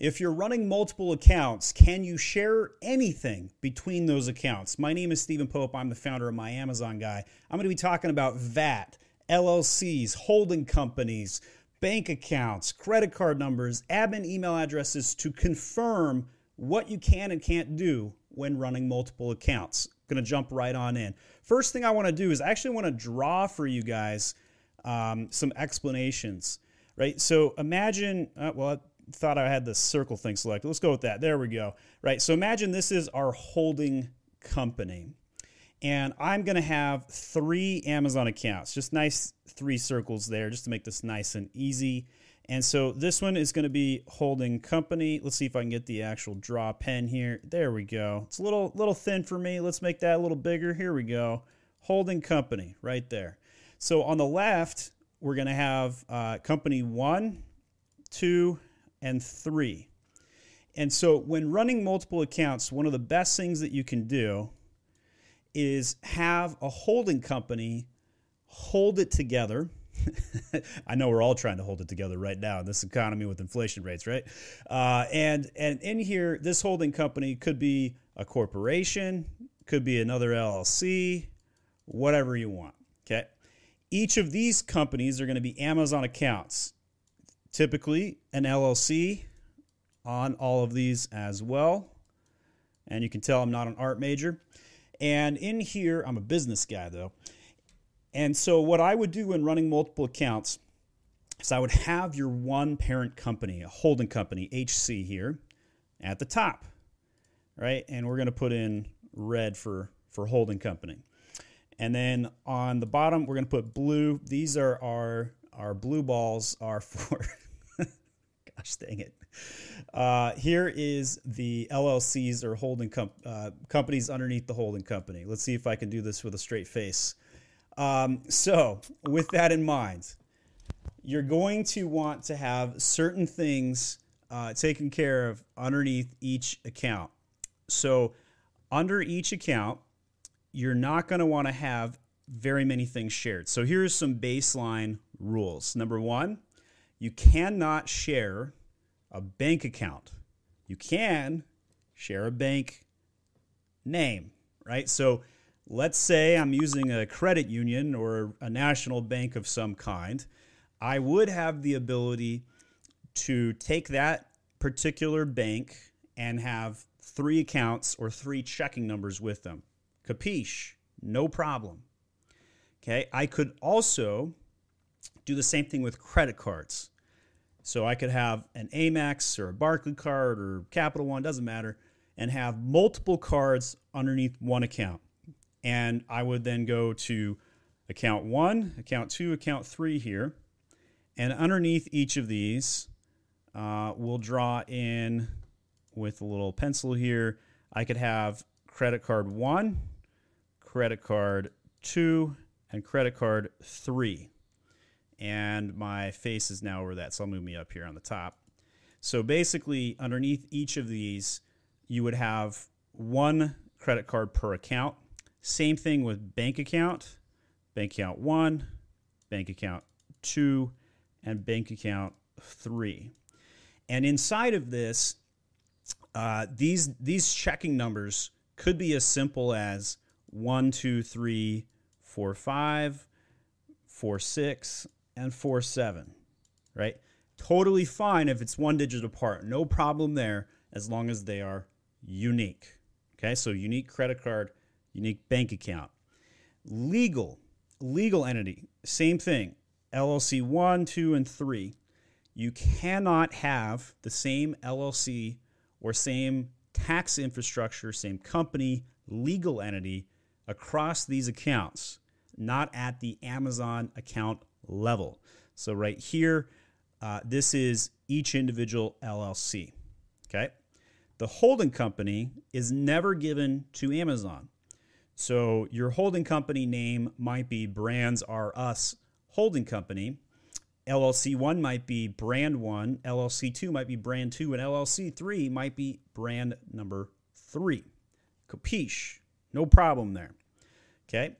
If you're running multiple accounts, can you share anything between those accounts? My name is Stephen Pope. I'm the founder of My Amazon Guy. I'm going to be talking about VAT, LLCs, holding companies, bank accounts, credit card numbers, admin email addresses to confirm what you can and can't do when running multiple accounts. Going to jump right on in. First thing I want to do is I actually want to draw for you guys um, some explanations, right? So imagine, uh, well, thought I had the circle thing selected. Let's go with that. There we go. Right. So imagine this is our holding company. And I'm going to have three Amazon accounts, just nice three circles there, just to make this nice and easy. And so this one is going to be holding company. Let's see if I can get the actual draw pen here. There we go. It's a little little thin for me. Let's make that a little bigger. Here we go. Holding company right there. So on the left, we're going to have uh, company one, two, and three. And so when running multiple accounts, one of the best things that you can do is have a holding company hold it together. I know we're all trying to hold it together right now in this economy with inflation rates, right? Uh, and and in here, this holding company could be a corporation, could be another LLC, whatever you want. Okay. Each of these companies are going to be Amazon accounts typically an LLC on all of these as well. And you can tell I'm not an art major. And in here, I'm a business guy though. And so, what I would do when running multiple accounts is I would have your one parent company, a holding company, HC here, at the top, right? And we're going to put in red for, for holding company. And then on the bottom, we're going to put blue. These are our our blue balls are for gosh dang it. Uh, here is the LLCs or holding com- uh, companies underneath the holding company. Let's see if I can do this with a straight face. Um, so, with that in mind, you're going to want to have certain things uh, taken care of underneath each account. So, under each account, you're not going to want to have very many things shared. So, here's some baseline rules. Number one, you cannot share a bank account. You can share a bank name, right? So let's say I'm using a credit union or a national bank of some kind. I would have the ability to take that particular bank and have three accounts or three checking numbers with them. Capiche? No problem. Okay, I could also do the same thing with credit cards. So I could have an Amex or a Barclaycard or Capital One, doesn't matter, and have multiple cards underneath one account. And I would then go to account one, account two, account three here. And underneath each of these, uh, we'll draw in with a little pencil here. I could have credit card one, credit card two, and credit card three and my face is now over that. So I'll move me up here on the top. So basically, underneath each of these, you would have one credit card per account. Same thing with bank account, bank account one, bank account two, and bank account three. And inside of this, uh, these these checking numbers could be as simple as one, two, three, four, five, four, six, and 4 7, right? Totally fine if it's one digit apart. No problem there as long as they are unique. Okay, so unique credit card, unique bank account. Legal, legal entity, same thing. LLC 1, 2, and 3. You cannot have the same LLC or same tax infrastructure, same company, legal entity across these accounts, not at the Amazon account level. So, right here, uh, this is each individual LLC. Okay. The holding company is never given to Amazon. So, your holding company name might be Brands Are Us Holding Company. LLC 1 might be brand 1, LLC 2 might be brand 2, and LLC 3 might be brand number 3. Capiche? No problem there. Okay.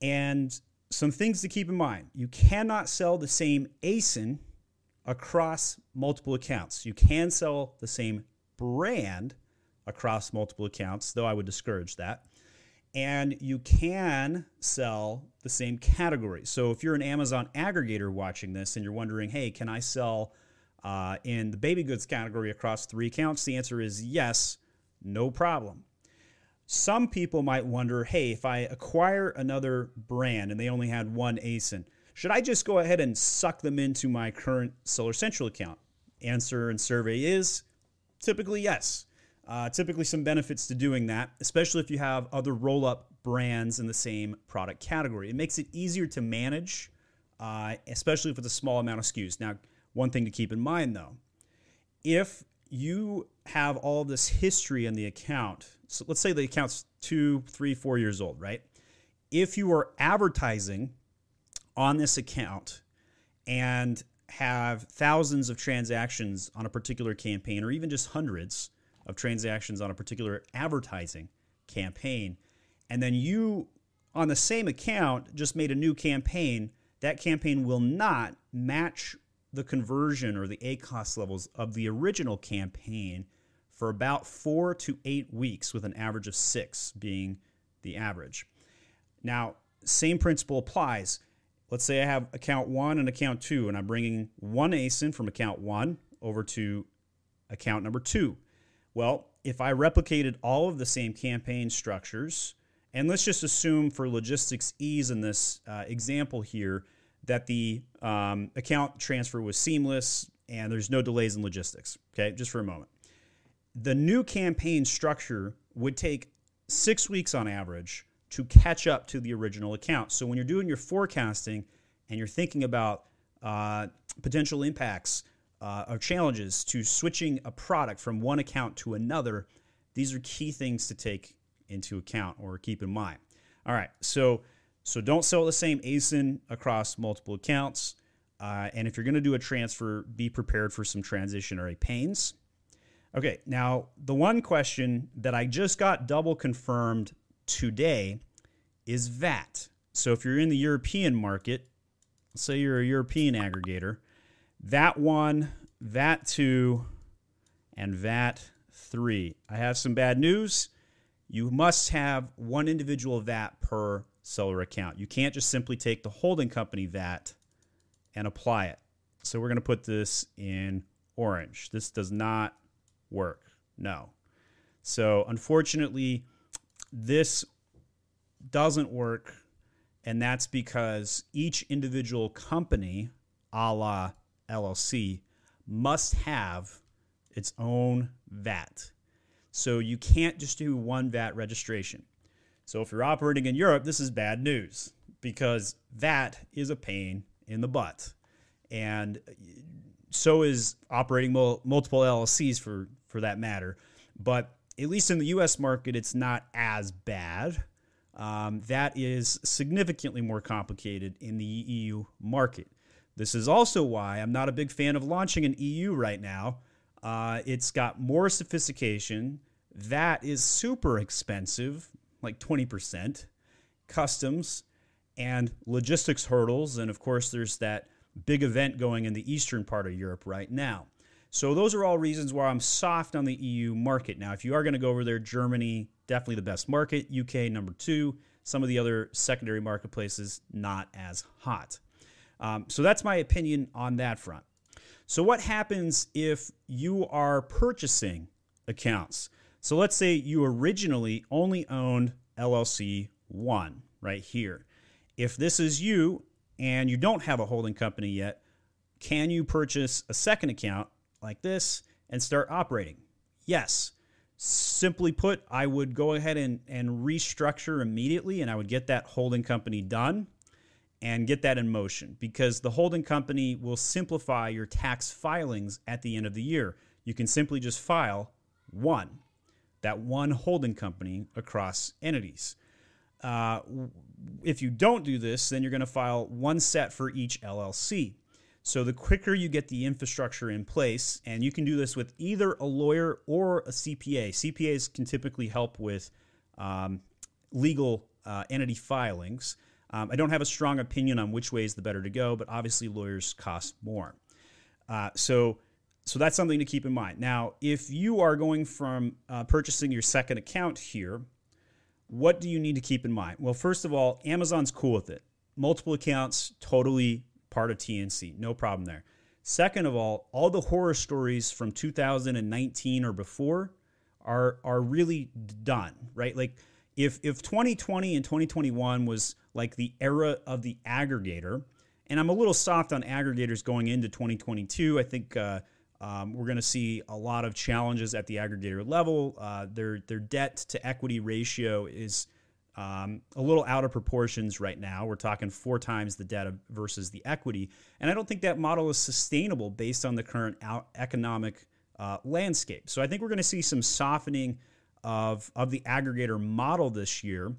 And some things to keep in mind. You cannot sell the same ASIN across multiple accounts. You can sell the same brand across multiple accounts, though I would discourage that. And you can sell the same category. So if you're an Amazon aggregator watching this and you're wondering, hey, can I sell uh, in the baby goods category across three accounts? The answer is yes, no problem. Some people might wonder, hey, if I acquire another brand and they only had one ASIN, should I just go ahead and suck them into my current Seller Central account? Answer and survey is typically yes. Uh, typically, some benefits to doing that, especially if you have other roll up brands in the same product category. It makes it easier to manage, uh, especially if it's a small amount of SKUs. Now, one thing to keep in mind though, if you have all this history in the account, so let's say the account's two, three, four years old, right? If you are advertising on this account and have thousands of transactions on a particular campaign, or even just hundreds of transactions on a particular advertising campaign, and then you on the same account just made a new campaign, that campaign will not match the conversion or the ACOS levels of the original campaign for about four to eight weeks, with an average of six being the average. Now, same principle applies. Let's say I have account one and account two, and I'm bringing one ASIN from account one over to account number two. Well, if I replicated all of the same campaign structures, and let's just assume for logistics ease in this uh, example here that the um, account transfer was seamless and there's no delays in logistics. Okay, just for a moment. The new campaign structure would take six weeks on average to catch up to the original account. So when you're doing your forecasting and you're thinking about uh, potential impacts uh, or challenges to switching a product from one account to another, these are key things to take into account or keep in mind. All right, so so don't sell the same ASIN across multiple accounts. Uh, and if you're going to do a transfer, be prepared for some transitionary pains. Okay, now the one question that I just got double confirmed today is VAT. So if you're in the European market, say you're a European aggregator, VAT 1, VAT 2, and VAT 3. I have some bad news. You must have one individual VAT per seller account. You can't just simply take the holding company VAT and apply it. So we're going to put this in orange. This does not work. No. So unfortunately, this doesn't work. And that's because each individual company, a la LLC, must have its own VAT. So you can't just do one VAT registration. So if you're operating in Europe, this is bad news because that is a pain in the butt. And so is operating multiple LLCs for, for that matter. But at least in the US market, it's not as bad. Um, that is significantly more complicated in the EU market. This is also why I'm not a big fan of launching an EU right now. Uh, it's got more sophistication. That is super expensive like 20%, customs, and logistics hurdles. And of course, there's that big event going in the eastern part of Europe right now. So, those are all reasons why I'm soft on the EU market. Now, if you are going to go over there, Germany, definitely the best market. UK, number two. Some of the other secondary marketplaces, not as hot. Um, so, that's my opinion on that front. So, what happens if you are purchasing accounts? So let's say you originally only owned LLC 1 right here. If this is you and you don't have a holding company yet, can you purchase a second account like this and start operating? Yes. Simply put, I would go ahead and, and restructure immediately and I would get that holding company done and get that in motion because the holding company will simplify your tax filings at the end of the year. You can simply just file one that one holding company across entities. Uh, if you don't do this, then you're going to file one set for each LLC. So the quicker you get the infrastructure in place, and you can do this with either a lawyer or a CPA. CPAs can typically help with um, legal uh, entity filings. Um, I don't have a strong opinion on which way is the better to go, but obviously lawyers cost more. Uh, so so that's something to keep in mind. Now, if you are going from uh, purchasing your second account here, what do you need to keep in mind? Well, first of all, Amazon's cool with it. Multiple accounts, totally part of TNC, no problem there. Second of all, all the horror stories from 2019 or before are are really done, right? Like if if 2020 and 2021 was like the era of the aggregator, and I'm a little soft on aggregators going into 2022. I think uh, um, we're going to see a lot of challenges at the aggregator level. Uh, their their debt to equity ratio is um, a little out of proportions right now. We're talking four times the debt versus the equity, and I don't think that model is sustainable based on the current economic uh, landscape. So I think we're going to see some softening of of the aggregator model this year.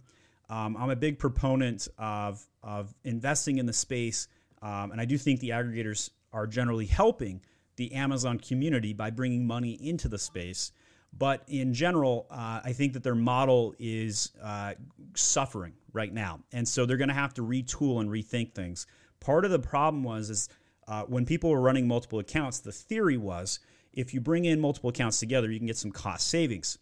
Um, I'm a big proponent of of investing in the space, um, and I do think the aggregators are generally helping the Amazon community by bringing money into the space. But in general, uh, I think that their model is uh, suffering right now, and so they're going to have to retool and rethink things. Part of the problem was is uh, when people were running multiple accounts, the theory was if you bring in multiple accounts together, you can get some cost savings.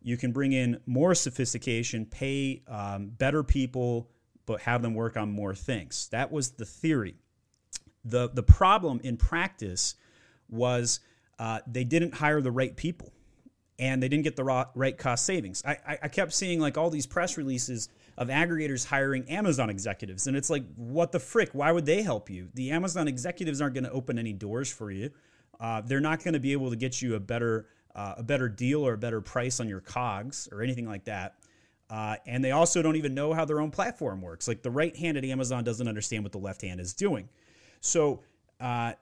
You can bring in more sophistication, pay um, better people, but have them work on more things. That was the theory. the The problem in practice was uh, they didn't hire the right people and they didn't get the right cost savings. I, I kept seeing like all these press releases of aggregators hiring Amazon executives, and it's like, what the frick? Why would they help you? The Amazon executives aren't going to open any doors for you. Uh, they're not going to be able to get you a better uh, a better deal or a better price on your cogs or anything like that. Uh, and they also don't even know how their own platform works. Like the right hand at Amazon doesn't understand what the left hand is doing. So uh,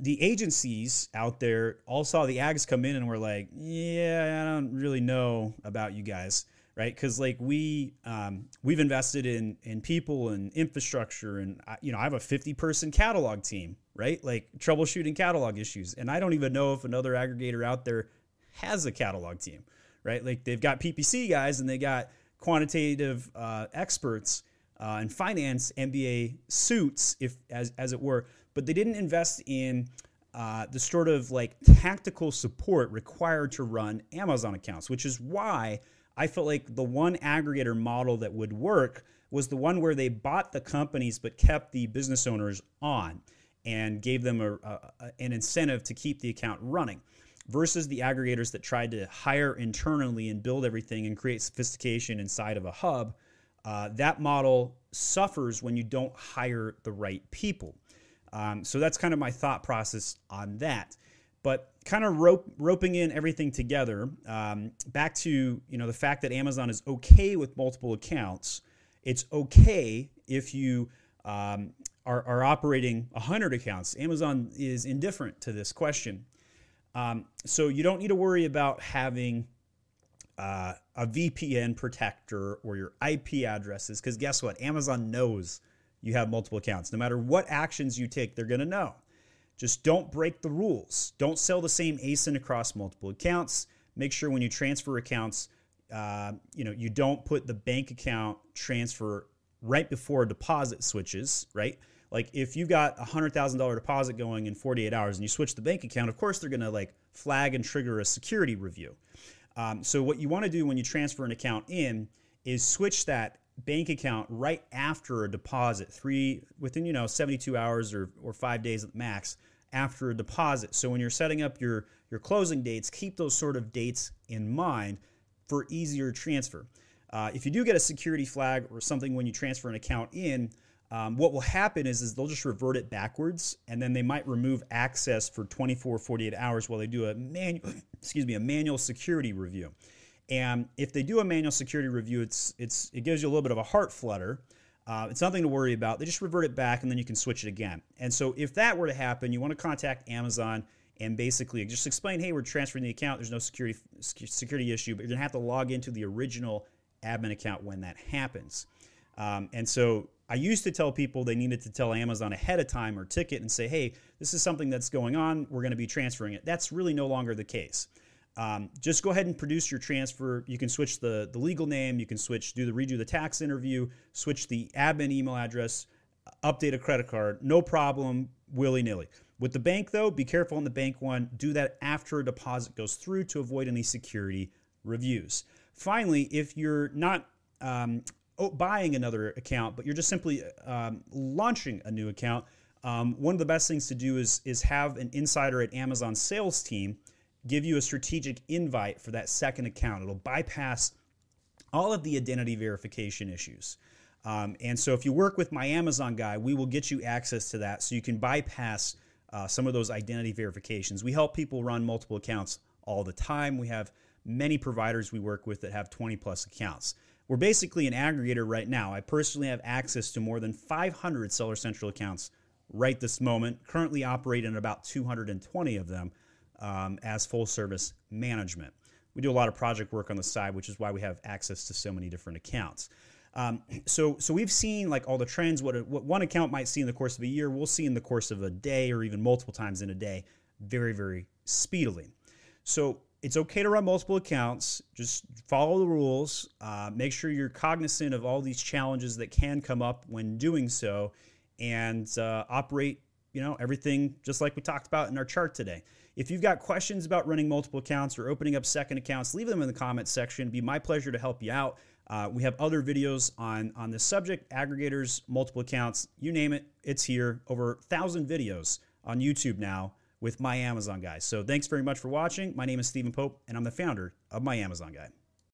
the agencies out there all saw the ags come in and were like, yeah, I don't really know about you guys, right? Because like we um, we've invested in in people and infrastructure, and I, you know I have a 50 person catalog team, right? Like troubleshooting catalog issues, and I don't even know if another aggregator out there has a catalog team, right? Like they've got PPC guys and they got quantitative uh, experts uh, and finance MBA suits, if as as it were but they didn't invest in uh, the sort of like tactical support required to run Amazon accounts, which is why I felt like the one aggregator model that would work was the one where they bought the companies but kept the business owners on and gave them a, a, an incentive to keep the account running versus the aggregators that tried to hire internally and build everything and create sophistication inside of a hub. Uh, that model suffers when you don't hire the right people. Um, so that's kind of my thought process on that. But kind of rope, roping in everything together, um, back to you know the fact that Amazon is okay with multiple accounts. It's okay if you um, are, are, operating 100 accounts. Amazon is indifferent to this question. Um, so you don't need to worry about having uh, a VPN protector or your IP addresses because guess what? Amazon knows you have multiple accounts. No matter what actions you take, they're going to know. Just don't break the rules. Don't sell the same ASIN across multiple accounts. Make sure when you transfer accounts, uh, you know you don't put the bank account transfer right before deposit switches. Right, like if you got a hundred thousand dollar deposit going in 48 hours and you switch the bank account, of course they're going to like flag and trigger a security review. Um, so what you want to do when you transfer an account in is switch that bank account right after a deposit, three within you know 72 hours or, or five days at max after a deposit. So when you're setting up your your closing dates, keep those sort of dates in mind for easier transfer. Uh, if you do get a security flag or something when you transfer an account in, um, what will happen is, is they'll just revert it backwards and then they might remove access for 24 48 hours while they do a manual excuse me a manual security review and if they do a manual security review, it's it's it gives you a little bit of a heart flutter. Uh, it's nothing to worry about. They just revert it back and then you can switch it again. And so if that were to happen, you want to contact Amazon and basically just explain, hey, we're transferring the account. There's no security security issue, but you're gonna have to log into the original admin account when that happens. Um, and so I used to tell people they needed to tell Amazon ahead of time or ticket and say, hey, this is something that's going on. We're going to be transferring it. That's really no longer the case. Um, just go ahead and produce your transfer. You can switch the, the legal name, you can switch, do the redo the tax interview, switch the admin email address, update a credit card, no problem, willy nilly. With the bank, though, be careful on the bank one. Do that after a deposit goes through to avoid any security reviews. Finally, if you're not um, buying another account, but you're just simply um, launching a new account, um, one of the best things to do is is have an insider at Amazon sales team give you a strategic invite for that second account. It'll bypass all of the identity verification issues. Um, and so if you work with my Amazon guy, we will get you access to that so you can bypass uh, some of those identity verifications. We help people run multiple accounts all the time. We have many providers we work with that have 20 plus accounts. We're basically an aggregator right now. I personally have access to more than 500 Seller Central accounts right this moment, currently operate in about 220 of them um, as full service management. We do a lot of project work on the side, which is why we have access to so many different accounts. Um, so, so we've seen like all the trends. What, a, what one account might see in the course of a year, we'll see in the course of a day or even multiple times in a day, very, very speedily. So it's okay to run multiple accounts. Just follow the rules. Uh, make sure you're cognizant of all these challenges that can come up when doing so, and uh, operate. You know everything just like we talked about in our chart today. If you've got questions about running multiple accounts or opening up second accounts, leave them in the comments section. It'd be my pleasure to help you out. Uh, we have other videos on on this subject: aggregators, multiple accounts, you name it. It's here. Over a thousand videos on YouTube now with my Amazon guy. So thanks very much for watching. My name is Stephen Pope, and I'm the founder of my Amazon guy.